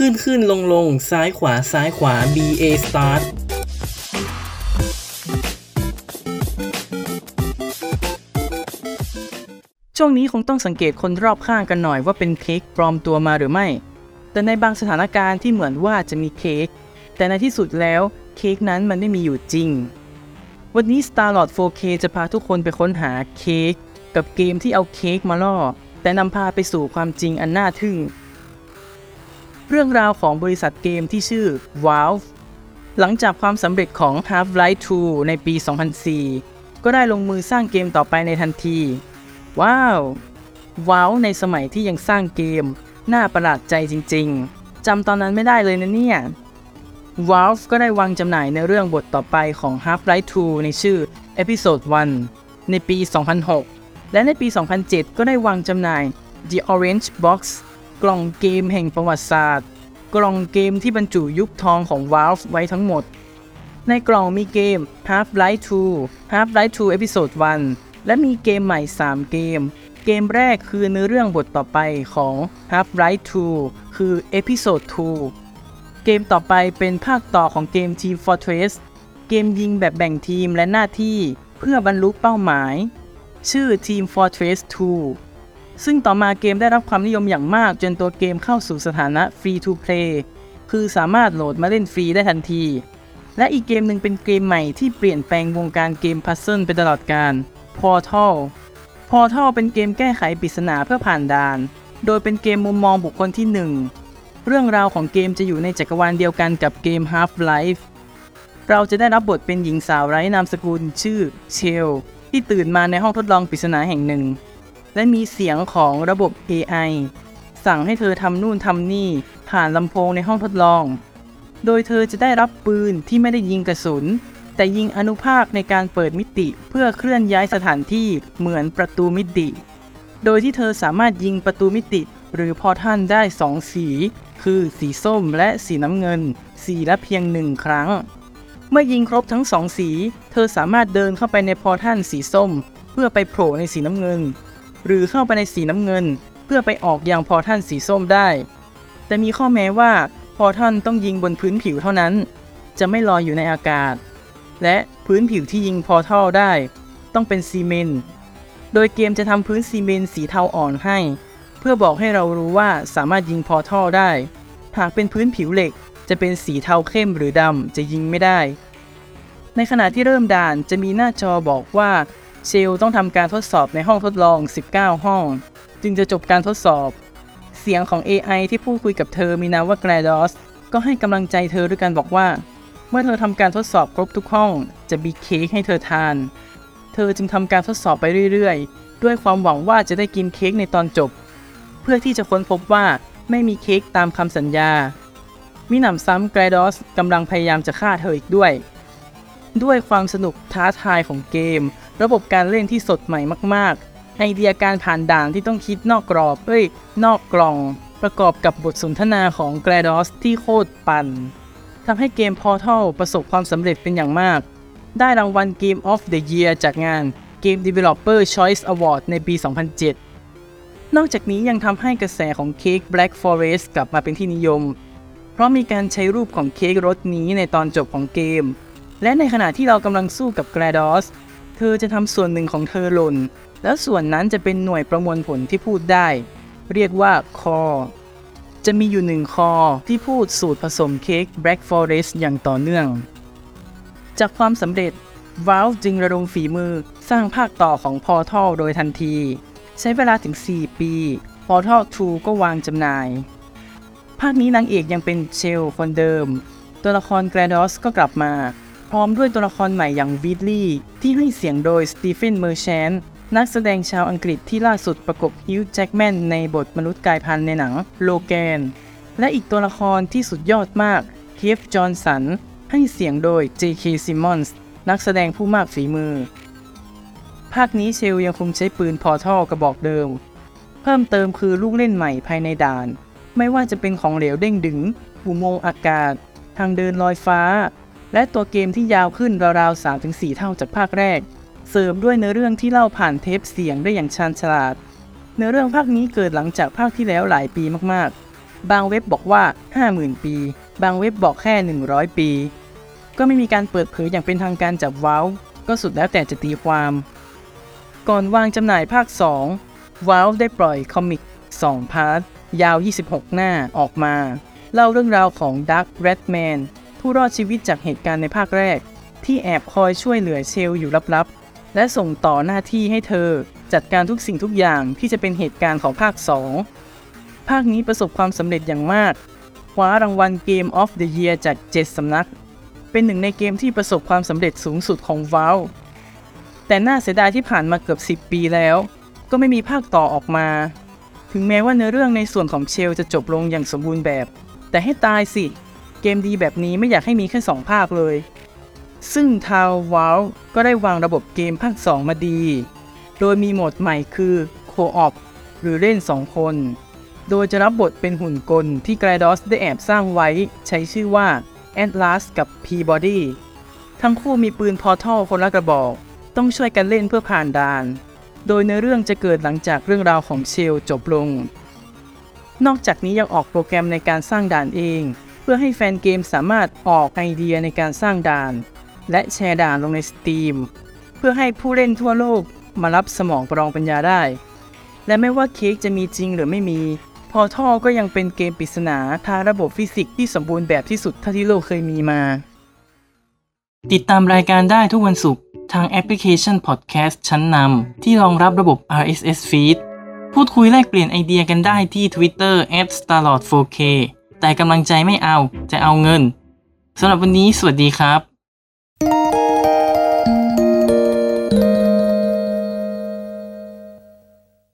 ขึ้นขึ้นลงลงซ้ายขวาซ้ายขวา B A start ช่วงนี้คงต้องสังเกตคนรอบข้างกันหน่อยว่าเป็นเค้กปลอมตัวมาหรือไม่ แต่ในบางสถานการณ์ที่เหมือนว่าจะมีเค้ก แต่ในที่สุดแล้วเค้กนั้นมันไม่มีอยู่จริง วันนี้ Starlord 4K จะพาทุกคนไปค้นหาเค้กกับเกมที่เอาเค้กมาล่อ แต่นำพาไปสู่ความจริงอันน่าทึ่ง เรื่องราวของบริษัทเกมที่ชื่อ Valve หลังจากความสำเร็จของ Half-Life 2 ในปี 2004 ก็ได้ลงมือสร้างเกมต่อไปในทันที ว้าวว้าวในสมัยที่ยังสร้างเกม น่าประหลาดใจจริงๆจำตอนนั้นไม่ได้เลยนะเนี่ย Valve ก็ได้วางจำหน่ายในเรื่องบทต่อไปของ Half-Life 2 ในชื่อ Episode 1 ในปี 2006 และในปี 2007 ก็ได้วางจำหน่าย The Orange Box กล่องเกมแห่งประวัติศาสตร์ กล่องเกมที่บรรจุยุคทองของ Valve ไว้ทั้งหมด ในกล่องมีเกม Half-Life 2 Half-Life 2 Episode 1 และมีเกมใหม่ 3 เกม เกมแรกคือเนื้อเรื่องบทต่อไปของ Half-Life 2 คือ Episode 2 เกมต่อไปเป็นภาคต่อของเกม Team Fortress เกมยิงแบบแบ่งทีมและหน้าที่เพื่อบรรลุเป้าหมาย ชื่อ Team Fortress 2 ซึ่งต่อมาเกมได้รับความนิยมอย่างมากจนตัวเกมเข้าสู่สถานะ Free to Play คือสามารถโหลดมาเล่นฟรีได้ทันที และอีกเกมหนึ่งเป็นเกมใหม่ที่เปลี่ยนแปลงวงการเกมพัซเซิลไปตลอดกาล Portal Portal เป็นเกมแก้ไขปริศนาเพื่อผ่านด่าน โดยเป็นเกมมุมมองบุคคลที่หนึ่งเรื่องราวของเกมจะอยู่ในจักรวาลเดียวกันกับเกม Half-Life เราจะได้รับบทเป็นหญิงสาวไร้นามสกุลชื่อเชลที่ตื่นมาในห้องทดลองปริศนาแห่งหนึ่ง และมีเสียงของระบบ AI สั่งให้เธอทำนู่นทำนี่ผ่านลำโพงในห้องทดลอง โดยเธอจะได้รับปืนที่ไม่ได้ยิงกระสุน แต่ยิงอนุภาคในการเปิดมิติเพื่อเคลื่อนย้ายสถานที่เหมือนประตูมิติ โดยที่เธอสามารถยิงประตูมิติ หรือพอท่านได้สองสี คือสีส้มและสีน้ำเงิน สีละเพียงหนึ่งครั้ง เมื่อยิงครบทั้งสองสี เธอสามารถเดินเข้าไปในพอท่านสีส้ม เพื่อไปโผล่ในสีน้ำเงิน หรือเข้าไปในสีน้ำเงิน เพื่อไปออกยังพอท่านสีส้มได้ แต่มีข้อแม้ว่าพอท่านต้องยิงบนพื้นผิวเท่านั้น จะไม่ลอยอยู่ในอากาศ และพื้นผิวที่ยิงพอทัลได้ ต้องเป็นซีเมนต์โดยเกมจะทำพื้นซีเมนต์สีเทาอ่อนให้ เพื่อบอกให้เรารู้ว่าสามารถยิงพอทัลได้ หากเป็นพื้นผิวเหล็กจะเป็นสีเทาเข้มหรือดำจะยิงไม่ได้ ในขณะที่เริ่มด่านจะมีหน้าจอบอกว่า เชลต้องทำการทดสอบในห้องทดลอง 19 ห้อง จึงจะจบการทดสอบ เสียงของ AI ที่พูดคุยกับเธอมีนามว่า GLaDOS ก็ให้กำลังใจเธอด้วยการบอกว่า เมื่อเธอทำการทดสอบครบทุกห้อง จะมีเค้กให้เธอทาน เธอจึงทำการทดสอบไปเรื่อยๆ ด้วยความหวังว่าจะได้กินเค้กในตอนจบ เพื่อที่จะค้นพบว่าไม่มีเค้กตามคำสัญญา มิหนำซ้ำ GLaDOS กำลังพยายามจะฆ่าเธออีกด้วย ด้วยความสนุกท้าทายของเกม ระบบการเล่นที่สดใหม่มาก ๆ ไอเดียการผ่านด่านที่ต้องคิดนอกกรอบ เอ้ย นอกกล่อง ประกอบกับบทสนทนาของ GLaDOS ที่โคตรปั่นทำให้เกม Portal ประสบความสำเร็จเป็นอย่างมาก ได้รางวัล Game of the Year จากงาน Game Developer Choice Award ในปี 2007 นอกจากนี้ยังทำให้กระแสของเค้ก Black Forest กลับมาเป็นที่นิยม เพราะมีการใช้รูปของเค้กรสนี้ในตอนจบของเกม และในขณะที่เรากำลังสู้กับ GLaDOS เธอจะทำส่วนหนึ่งของเธอหล่น แล้วส่วนนั้นจะเป็นหน่วยประมวลผลที่พูดได้ เรียกว่าคอ จะมีอยู่หนึ่งคอที่พูดสูตรผสมเค้ก Black Forest อย่างต่อเนื่อง จากความสำเร็จ Valve จึงระดมฝีมือสร้างภาคต่อของ Portal โดยทันที ใช้เวลาถึง 4 ปี Portal 2ก็วางจำหน่าย ภาคนี้นางเอกยังเป็นเชลคนเดิม ตัวละคร GLaDOS ก็กลับมา ร้อมด้วยตัวละครใหม่อย่าง Wheatley ที่ให้เสียงโดย Stephen Merchant นักแสดงชาวอังกฤษที่ล่าสุดประกบ Hugh Jackman ในบทมนุษย์กลายพันธุ์ในหนัง Logan และอีกตัวละครที่สุดยอดมาก Cave Johnson ให้เสียงโดย J.K. Simmons นักแสดงผู้มากฝีมือ ภาคนี้ Chell ยังคงใช้ปืน portal กระบอกเดิม เพิ่มเติมคือลูกเล่นใหม่ภายในด่าน ไม่ว่าจะเป็นของเหลวเด้งดึงอุโมงค์อากาศ ทางเดินลอยฟ้า และตัวเกมที่ยาวขึ้นราวๆ 3-4 เท่าจากภาคแรก เสริมด้วยเนื้อเรื่องที่เล่าผ่านเทปเสียงได้อย่างชาญฉลาด เนื้อเรื่องภาคนี้เกิดหลังจากภาคที่แล้วหลายปีมากๆ บางเว็บบอกว่า 50,000 ปี บางเว็บบอกแค่ 100 ปี ก็ไม่มีการเปิดเผยอย่างเป็นทางการจากว้าวก็สุดแล้วแต่จะตีความ ก่อนวางจำหน่ายภาค 2 ว้าวได้ปล่อยคอมิก 2 พาร์ทยาว 26 หน้าออกมา เล่าเรื่องราวของดักแรดแมน ผู้รอดชีวิตจากเหตุการณ์ในภาคแรก ที่แอบคอยช่วยเหลือเชลอยู่ลับๆ และส่งต่อหน้าที่ให้เธอ จัดการทุกสิ่งทุกอย่างที่จะเป็นเหตุการณ์ของภาค 2 ภาคนี้ประสบความสำเร็จอย่างมากคว้ารางวัล Game of the Year จาก 7 สำนัก เป็นหนึ่งในเกมที่ประสบความสำเร็จสูงสุดของ Valve แต่น่าเสียดายที่ผ่านมาเกือบ 10 ปีแล้ว ก็ไม่มีภาคต่อออกมา ถึงแม้ว่าเนื้อเรื่องในส่วนของเชลจะจบลงอย่างสมบูรณ์แบบ แต่ให้ตายสิ เกมดีแบบนี้ไม่อยากให้มีแค่ 2 ภาคเลย ซึ่งทาววาลก็ได้วางระบบเกมภาค 2 มาดี โดยมีโหมดใหม่คือโคออปหรือเล่น 2 คน โดยจะรับบทเป็นหุ่นกลที่ไกรดอสได้แอบสร้างไว้ ใช้ชื่อว่า Atlas กับ P-Body ทั้งคู่มีปืนพอร์ทัลคนละกระบอก ต้องช่วยกันเล่นเพื่อผ่านด่าน โดยในเรื่องจะเกิดหลังจากเรื่องราวของเชลจบลง นอกจากนี้ยังออกโปรแกรมในการสร้างด่านเอง เพื่อให้แฟนเกมสามารถออกไอเดียในการสร้างด่าน และแชร์ด่านลงใน Steam เพื่อให้ผู้เล่นทั่วโลกมารับสมองประลองปัญญาได้ และไม่ว่าเค้กจะมีจริงหรือไม่มี Portal ก็ยังเป็นเกมปริศนาทางระบบฟิสิกส์ที่สมบูรณ์แบบที่สุดเท่าที่โลกเคยมีมา ติดตามรายการได้ทุกวันศุกร์ทางแอปพลิเคชันพอดแคสต์ชั้นนำที่รองรับระบบ RSS feed พูดคุยแลกเปลี่ยนไอเดียกันได้ที่ Twitter @starlord4k แต่กำลังใจไม่เอาจะเอาเงินสำหรับวันนี้สวัสดีครับ